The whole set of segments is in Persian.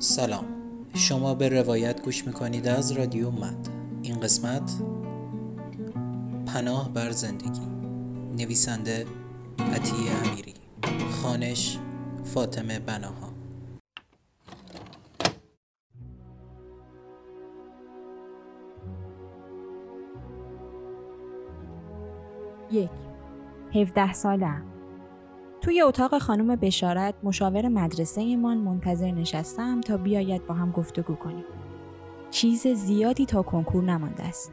سلام. شما به روایت گوش می‌کنید از رادیو مد. این قسمت پناه بر زندگی. نویسنده عطیه امیری. خانش فاطمه بناها. یک. 17 سالم توی اتاق خانم بشارت مشاور مدرسه من منتظر نشستم تا بیاید با هم گفتگو کنیم. چیز زیادی تا کنکور نمانده است.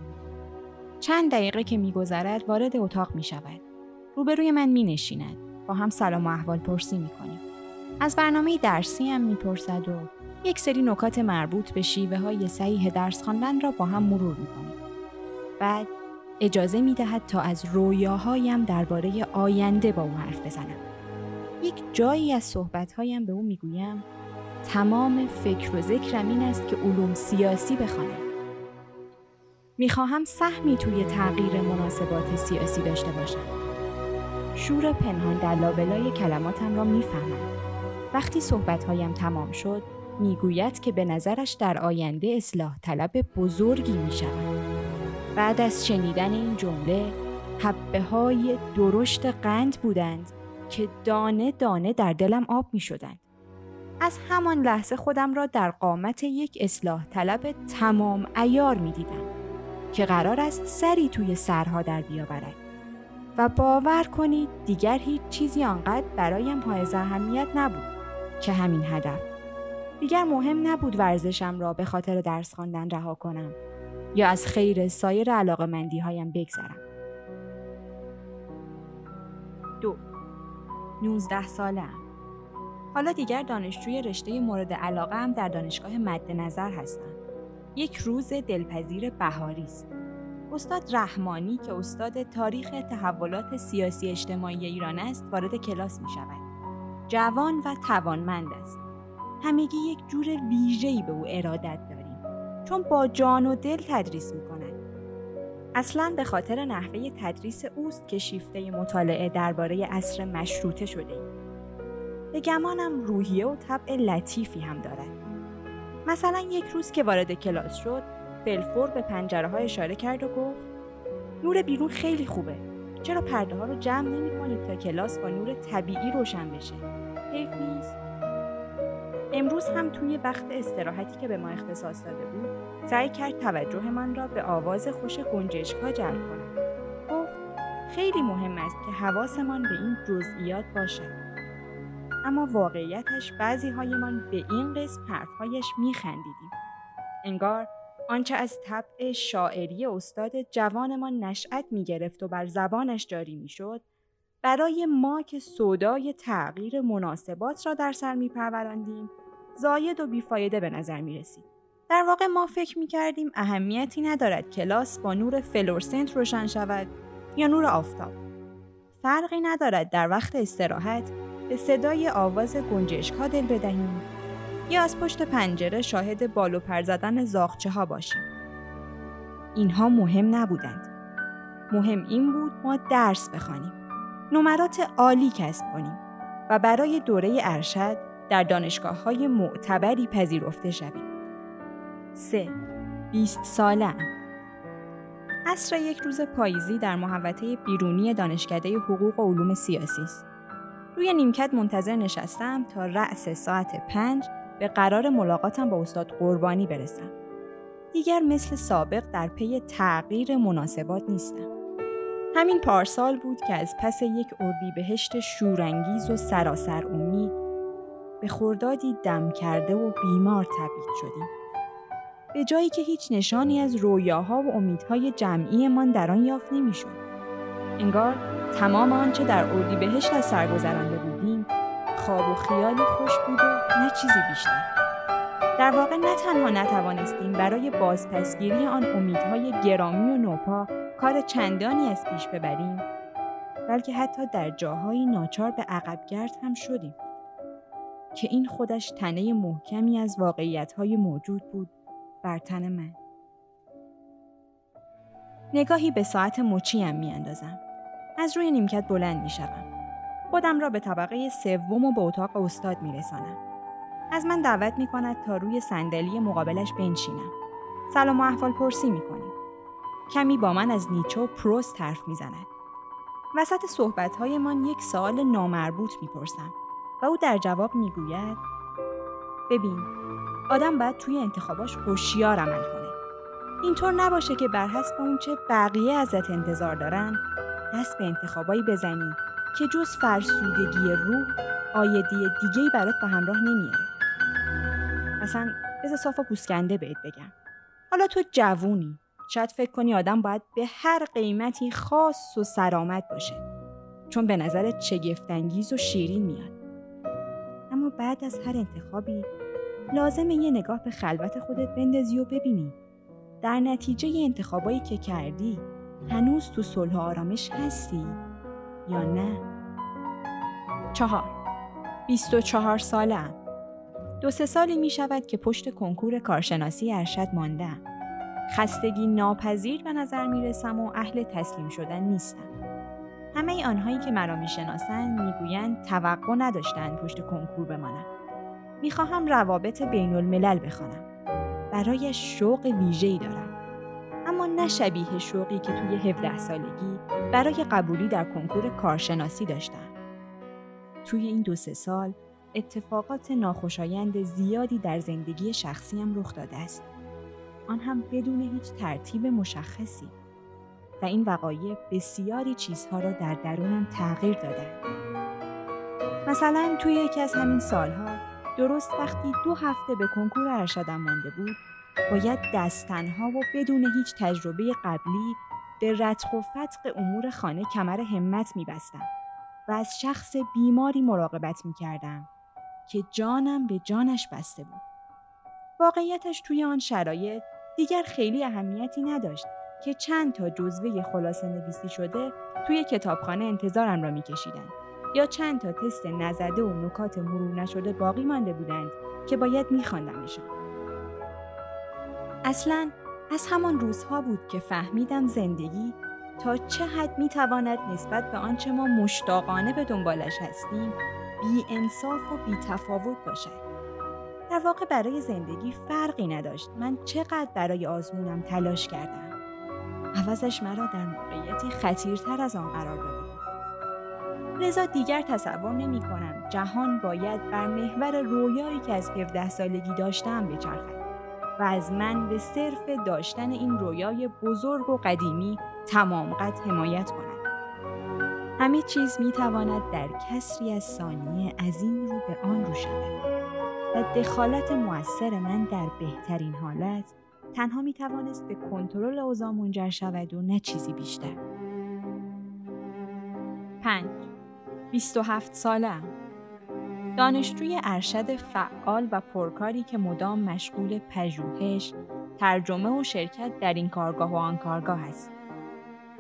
چند دقیقه که میگذرد وارد اتاق می شود. روبروی من می نشیند. با هم سلام و احوال پرسی می کنیم. از برنامه درسی هم می پرسد و یک سری نکات مربوط به شیوه های صحیح درس خواندن را با هم مرور می کنیم. بعد اجازه می دهد تا از رویاهایم درباره آینده با او حرف بزنم. یک جایی از صحبتهایم به او می‌گویم تمام فکر و ذکرم این است که علوم سیاسی بخوانم. می‌خواهم سهمی توی تغییر مناسبات سیاسی داشته باشم. شور پنهان در لابلای کلماتم را می‌فهمم. وقتی صحبتهایم تمام شد، می‌گوید که به نظرش در آینده اصلاح طلب بزرگی می شود. بعد از شنیدن این جمله، حبه های درشت قند بودند که دانه دانه در دلم آب می شدند. از همان لحظه خودم را در قامت یک اصلاح طلب تمام ایار می دیدم که قرار است سری توی سرها در بیاورد. و باور کنید دیگر هیچ چیزی آنقدر برایم های اهمیت نبود که همین هدف. دیگر مهم نبود ورزشم را به خاطر درس خواندن رها کنم یا از خیر سایر علاقه مندی هایم بگذرم. 19 سالم. حالا دیگر دانشجوی رشته مورد علاقه هم در دانشگاه مد نظر هستم. یک روز دلپذیر بهاری است. استاد رحمانی که استاد تاریخ تحولات سیاسی اجتماعی ایران است وارد کلاس می شود. جوان و توانمند است. همگی یک جور ویژه‌ای به او ارادت داریم چون با جان و دل تدریس می اصلا به خاطر نحوه تدریس اوست که شیفته مطالعه درباره اصر مشروطه شده ایم. به گمانم روحیه و طبع لطیفی هم دارد. مثلا یک روز که وارد کلاس شد، فلفور به پنجره ها اشاره کرد و گفت نور بیرون خیلی خوبه. چرا پرده ها رو جمع نمی کنید تا کلاس با نور طبیعی روشن بشه؟ حیف نیست. امروز هم توی وقت استراحتی که به ما اختصاص داده بود سعی کرد توجهمان را به آواز خوش گنجشکها جلب کند. گفت خیلی مهم است که حواسمان به این جزئیات باشد. اما واقعیتش بعضی هایمان به این قسم حرفهایش میخندیدیم. انگار آنچه از طبع شاعری استاد جوانمان نشأت می‌گرفت و بر زبانش جاری می‌شد برای ما که صدای تغییر مناسبات را در سر میپروراندیم زاید و بیفایده به نظر می رسید. در واقع ما فکر می کردیم اهمیتی ندارد کلاس با نور فلورسنت روشن شود یا نور آفتاب. فرقی ندارد در وقت استراحت به صدای آواز گنجشکا دل بدهیم یا از پشت پنجره شاهد بالو پر زدن زاغچه ها باشیم. اینها مهم نبودند. مهم این بود ما درس بخوانیم. نمرات عالی کسب کنیم و برای دوره ارشد در دانشگاه های معتبری پذیرفته شویم. 3. 20 ساله عصر یک روز پاییزی در محوطه بیرونی دانشکده حقوق و علوم سیاسی است. روی نیمکت منتظر نشستم تا رأس ساعت پنج به قرار ملاقاتم با استاد قربانی برسم. دیگر مثل سابق در پی تغییر مناسبات نیستم. همین پارسال بود که از پس یک اردیبهشت شورانگیز و سراسر امید به خوردادی دم کرده و بیمار تبدیل شدیم. به جایی که هیچ نشانی از رویاها و امیدهای جمعیمان در آن یافت نمی‌شد. انگار تمام آنچه در اردی بهشت از سرگذرانده بودیم خواب و خیالی خوش بود و نه چیزی بیشتر. در واقع نه تنها نتوانستیم برای بازپسگیری آن امیدهای گرامی و نوپا کار چندانی از پیش ببریم بلکه حتی در جاهایی ناچار به عقبگرد هم شدیم. که این خودش تنه محکمی از واقعیتهای موجود بود بر تن من. نگاهی به ساعت مچیم می اندازم. از روی نیمکت بلند می شدم. خودم را به طبقه سوم و به اتاق استاد می رسانم. از من دعوت می کند تا روی صندلی مقابلش بنشینم. سلام و احوال پرسی می کنیم. کمی با من از نیچه و پروست حرف می زند. وسط صحبتهایمان یک سوال نامربوط می‌پرسم و او در جواب می‌گوید ببین آدم باید توی انتخاباش هوشیار عمل کنه. اینطور نباشه که بر حسب اونچه بقیه ازت انتظار دارن دست به انتخابایی بزنی که جز فرسودگی روح آیدی دیگهی برات به همراه نمیاره. اصلا بذار و پوسکنده بهت بگم. حالا تو جوونی. شاید فکر کنی آدم باید به هر قیمتی خاص و سرآمد باشه. چون به نظرت شگفتانگیز و شیرین میاد. اما بعد از هر انتخابی لازمه یه نگاه به خلوت خودت بندازی و ببینی. در نتیجه انتخابایی که کردی هنوز تو صلح آرامش هستی یا نه؟ چهار. بیست و چهار سالم. دو سه سالی می شود که پشت کنکور کارشناسی ارشد ماندم خستگی ناپذیر به نظر می رسم و اهل تسلیم شدن نیستم. همه آنهایی که مرا می‌شناسند می‌گویند توقع نداشتند پشت کنکور بمانم. می‌خواهم روابط بین الملل بخوانم. برای شوق ویژه‌ای دارم. اما نه شبیه شوقی که توی 17 سالگی برای قبولی در کنکور کارشناسی داشتم. توی این دو سه سال اتفاقات ناخوشایند زیادی در زندگی شخصیم رخ داده است. آن هم بدون هیچ ترتیب مشخصی و این وقایع بسیاری چیزها را در درونم تغییر داده. مثلا توی یکی از همین سالها درست وقتی دو هفته به کنکور ارشدم مانده بود باید دستنها و بدون هیچ تجربه قبلی به رتق و فتق امور خانه کمر همت میبستم و از شخص بیماری مراقبت می‌کردم که جانم به جانش بسته بود. واقعیتش توی آن شرایط دیگر خیلی اهمیتی نداشت که چند تا جزوه خلاصه نویسی شده توی کتابخانه انتظارم را میکشیدند یا چند تا تست نزده و نکات مرور نشده باقی مانده بودند که باید میخواندمشان. اصلا از همان روزها بود که فهمیدم زندگی تا چه حد می‌تواند نسبت به آنچه ما مشتاقانه به دنبالش هستیم بی انصاف و بی تفاوت باشد. در واقع برای زندگی فرقی نداشت. من چقدر برای آزمونم تلاش کردم. عوضش مرا در موقعیتی خطیرتر از آن قرار داد. لذا دیگر تصور نمی کنم جهان باید بر محور رویایی که از 17 سالگی داشتم بچرخد و از من به صرف داشتن این رویای بزرگ و قدیمی تمام قد حمایت کند. همه چیز می تواند در کسری از ثانیه از این رو به آن رو شود. و دخالت موثر من در بهترین حالت تنها می توانست به کنترل اوضاع منجر شود و نه چیزی بیشتر. 5. 27 سالم دانشجوی ارشد فعال و پرکاری که مدام مشغول پژوهش، ترجمه و شرکت در این کارگاه و آن کارگاه است.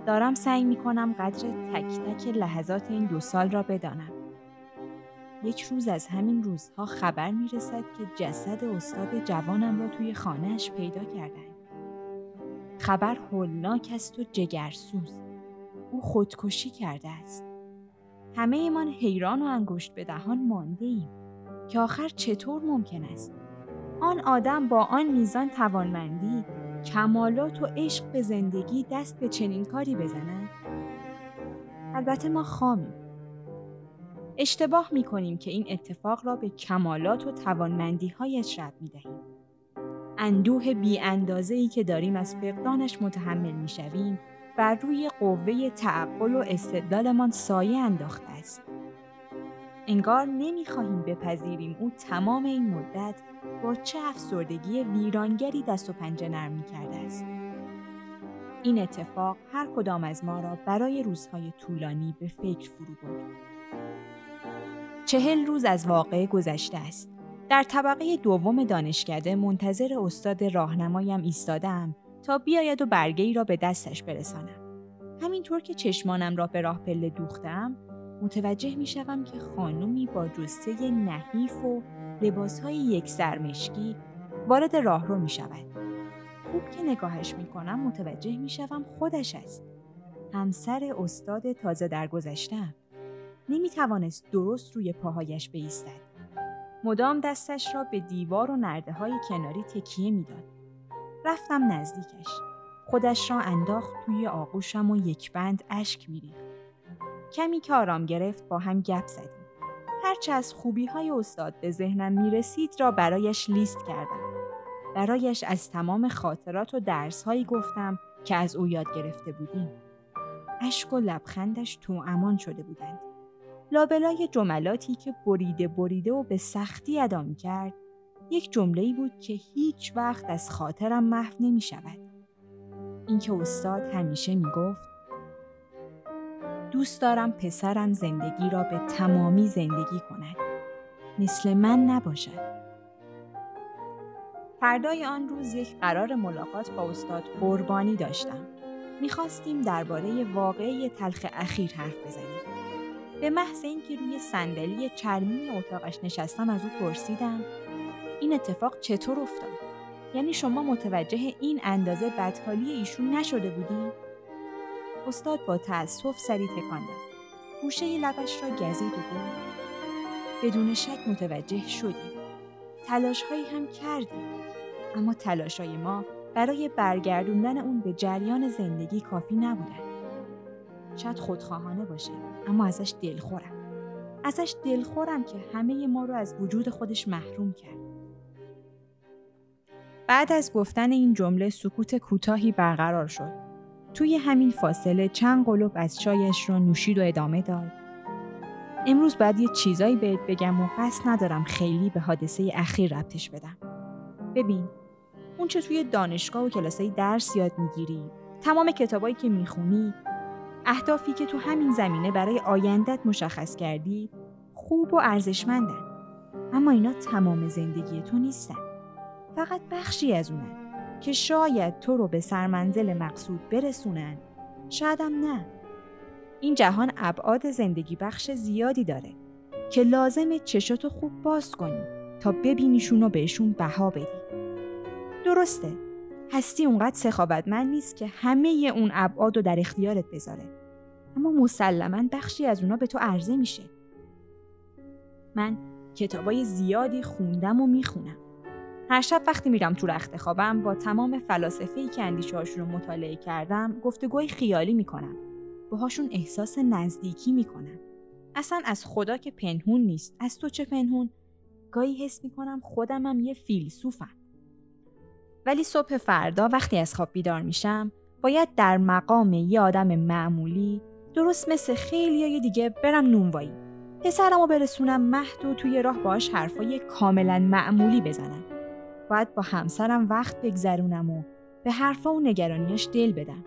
دارم سعی می کنم قدر تک تک لحظات این دو سال را بدانم. یک روز از همین روزها خبر می رسد که جسد استاد جوانم را توی خانهش پیدا کردن. خبر هولناک است و جگرسوز. او خودکشی کرده است. همه ایمان حیران و انگشت به دهان مانده ایم که آخر چطور ممکن است؟ آن آدم با آن میزان توانمندی کمالات و عشق به زندگی دست به چنین کاری بزند؟ البته ما خامیم. اشتباه می کنیم که این اتفاق را به کمالات و توانمندی هایش رب می دهیم. اندوه بی اندازه ای که داریم از فقدانش متحمل می شویم بر روی قوه تعقل و استدلالمان سایه انداخته است. انگار نمی خواهیم بپذیریم او تمام این مدت با چه افسردگی ویرانگری دست و پنجه نرم کرده است. این اتفاق هر کدام از ما را برای روزهای طولانی به فکر فرو برد. چهل روز از واقعه گذشته است. در طبقه دوم دانشکده منتظر استاد راهنمایم ایستادم تا بیاید و برگه ای را به دستش برسانم. همینطور که چشمانم را به راه پله دوختم، متوجه می شوم که خانمی با جسته نحیف و لباسهای یک سرمشکی وارد راهرو می شود. خوب که نگاهش می کنم متوجه می شوم خودش است. همسر استاد تازه درگذشتم. نمی توانست درست روی پاهایش بایستد. مدام دستش را به دیوار و نرده های کناری تکیه می‌داد. رفتم نزدیکش. خودش را انداخت توی آغوشم و یک بند اشک میریخت. کمی که آرام گرفت با هم گپ زدیم. هرچه از خوبی های استاد به ذهنم می رسید را برایش لیست کردم. برایش از تمام خاطرات و درس هایی گفتم که از او یاد گرفته بودیم. اشک و لبخندش تو امان شده بودند. لابلای جملاتی که بریده بریده و به سختی ادا کرد یک جمله بود که هیچ وقت از خاطرم محو نمی شود. اینکه استاد همیشه می گفت دوست دارم پسرم زندگی را به تمامی زندگی کند. مثل من نباشد. فردای آن روز یک قرار ملاقات با استاد قربانی داشتم. می‌خواستیم درباره واقعی تلخ اخیر حرف بزنیم. به محض اینکه روی صندلی چرمی اتاقش نشستم از او پرسیدم این اتفاق چطور افتاد؟ یعنی شما متوجه این اندازه بدحالی ایشون نشده بودی؟ استاد با تأسف سری تکان داد. گوشه لبش را گزید و گفت بدون شک متوجه شدیم. تلاش هایی هم کردیم. اما تلاش های ما برای برگردوندن اون به جریان زندگی کافی نبودن. شاید خودخواهانه باشه اما ازش دلخورم. ازش دلخورم که همه ما رو از وجود خودش محروم کرد. بعد از گفتن این جمله سکوت کوتاهی برقرار شد. توی همین فاصله چند قلوب از چایش را نوشید و ادامه داد. امروز باید یه چیزایی بهت بگم و قصد ندارم خیلی به حادثه اخیر ربطش بدم. ببین، اون چه توی دانشگاه و کلاسای درس یاد می‌گیری، تمام کتابایی که می‌خونی، اهدافی که تو همین زمینه برای آیندت مشخص کردی، خوب و ارزشمندن. اما اینا تمام زندگی تو نیستن. فقط بخشی از اونن که شاید تو رو به سرمنزل مقصود برسونن. شایدم نه. این جهان ابعاد زندگی بخش زیادی داره که لازمه چشاتو خوب باز کنی تا ببینیشون و بهشون بها بدی. درسته. هستی اونقدر سخاوتمند نیست که همه اون ابعاد رو در اختیارت بذاره. اما مسلما بخشی از اونا به تو عرضه میشه. من کتابای زیادی خوندم و می‌خونم. هر شب وقتی میرم تو رخت خوابم با تمام فلاسفه که اندیشه رو مطالعه کردم گفتگوی خیالی می‌کنم. باهاشون احساس نزدیکی می‌کنم. اصلا از خدا که پنهون نیست. از تو چه پنهون؟ گاهی حس می‌کنم خودمم یه فیلسوفم. ولی صبح فردا وقتی از خواب بیدار میشم باید در مقام یه آدم معمولی درست مثل خیلی دیگه برم نونوایی. پسرم و برسونم مهد و توی راه باش حرفای کاملا معمولی بزنم. باید با همسرم وقت بگذرونم و به حرفا و نگرانیاش دل بدم.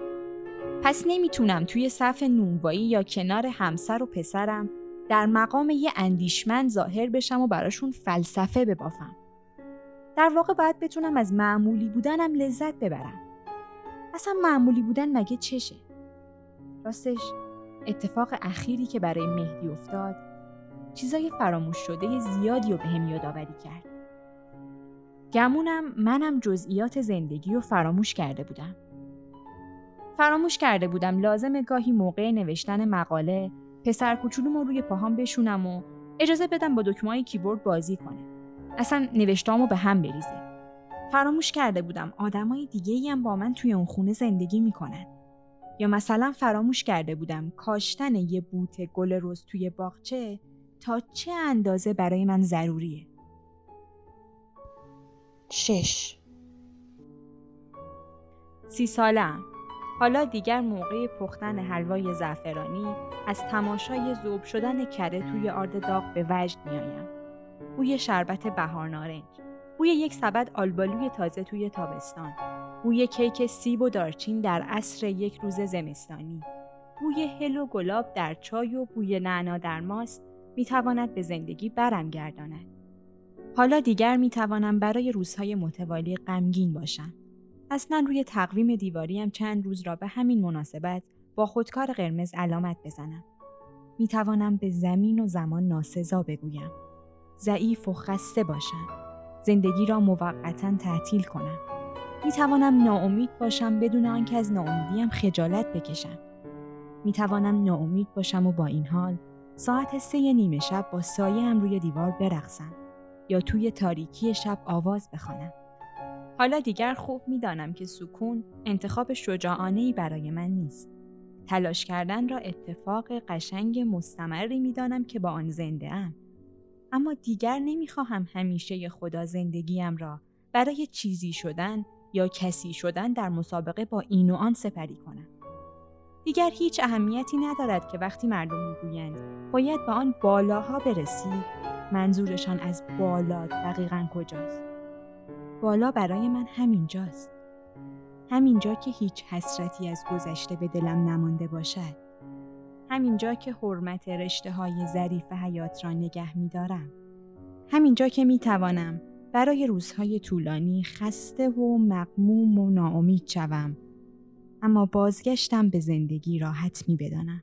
پس نمی‌تونم توی صف نونوایی یا کنار همسر و پسرم در مقام یه اندیشمند ظاهر بشم و براشون فلسفه ببافم. در واقع باید بتونم از معمولی بودنم لذت ببرم. اصلا معمولی بودن مگه چشه؟ راستش اتفاق اخیری که برای مهدی افتاد چیزای فراموش شده زیادی رو به هم یادآوری کرد. گمونم منم جزئیات زندگی رو فراموش کرده بودم. فراموش کرده بودم لازم گاهی موقع نوشتن مقاله پسر کوچولومو روی پاهام بشونم و اجازه بدم با دکمه کیبورد بازی کنه. اصلا نوشتامو به هم بریزه. فراموش کرده بودم آدمای دیگه هم با من توی اون خونه زندگی می‌کنن. یا مثلا فراموش کرده بودم کاشتن یه بوته گل روز توی باغچه تا چه اندازه برای من ضروریه. شش. سی سالم حالا دیگر موقع پختن حلوای زعفرانی از تماشای ذوب شدن کره توی آرد داغ به وجد میآیم. بوی شربت بهار نارنج. بوی یک سبد آلبالوی تازه توی تابستان. بوی کیک سیب و دارچین در عصر یک روز زمستانی. بوی هل و گلاب در چای و بوی نعنا در ماست. می‌تواند به زندگی برم گرداند. حالا دیگر می توانم برای روزهای متوالی غمگین باشم. اصلا روی تقویم دیواریم چند روز را به همین مناسبت با خودکار قرمز علامت بزنم. می توانم به زمین و زمان ناسزا بگویم. ضعیف و خسته باشم. زندگی را موقتا تعطیل کنم. می توانم ناامید باشم بدون آنکه از ناامیدیم خجالت بکشم. می توانم ناامید باشم و با این حال ساعت سه نیمه شب با سایه هم روی دیوار برقصم. یا توی تاریکی شب آواز بخوانم. حالا دیگر خوب می‌دانم که سکون انتخاب شجاعانه برای من نیست. تلاش کردن را اتفاق قشنگ مستمری می‌دانم که با آن زنده ام. اما دیگر نمی‌خواهم همیشه خدا زندگیم را برای چیزی شدن یا کسی شدن در مسابقه با این و آن سپری کنم. دیگر هیچ اهمیتی ندارد که وقتی مردم می‌گویند باید به آن بالاها برسی منظورشان از بالا دقیقا کجاست بالا برای من همینجاست همینجا که هیچ حسرتی از گذشته به دلم نمانده باشد همینجا که حرمت رشته های ظریف حیات را نگه می دارم. همینجا که می توانم برای روزهای طولانی خسته و مقموم و ناامید شوم اما بازگشتم به زندگی راحت می بدانم.